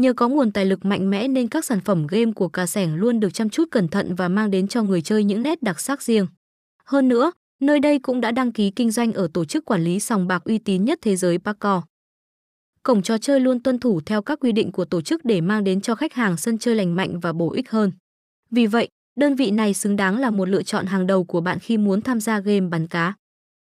Nhờ có nguồn tài lực mạnh mẽ nên các sản phẩm game của cà sẻng luôn được chăm chút cẩn thận và mang đến cho người chơi những nét đặc sắc riêng. Hơn nữa, nơi đây cũng đã đăng ký kinh doanh ở tổ chức quản lý sòng bạc uy tín nhất thế giới Paco. Cổng trò chơi luôn tuân thủ theo các quy định của tổ chức để mang đến cho khách hàng sân chơi lành mạnh và bổ ích hơn. Vì vậy, đơn vị này xứng đáng là một lựa chọn hàng đầu của bạn khi muốn tham gia game bắn cá.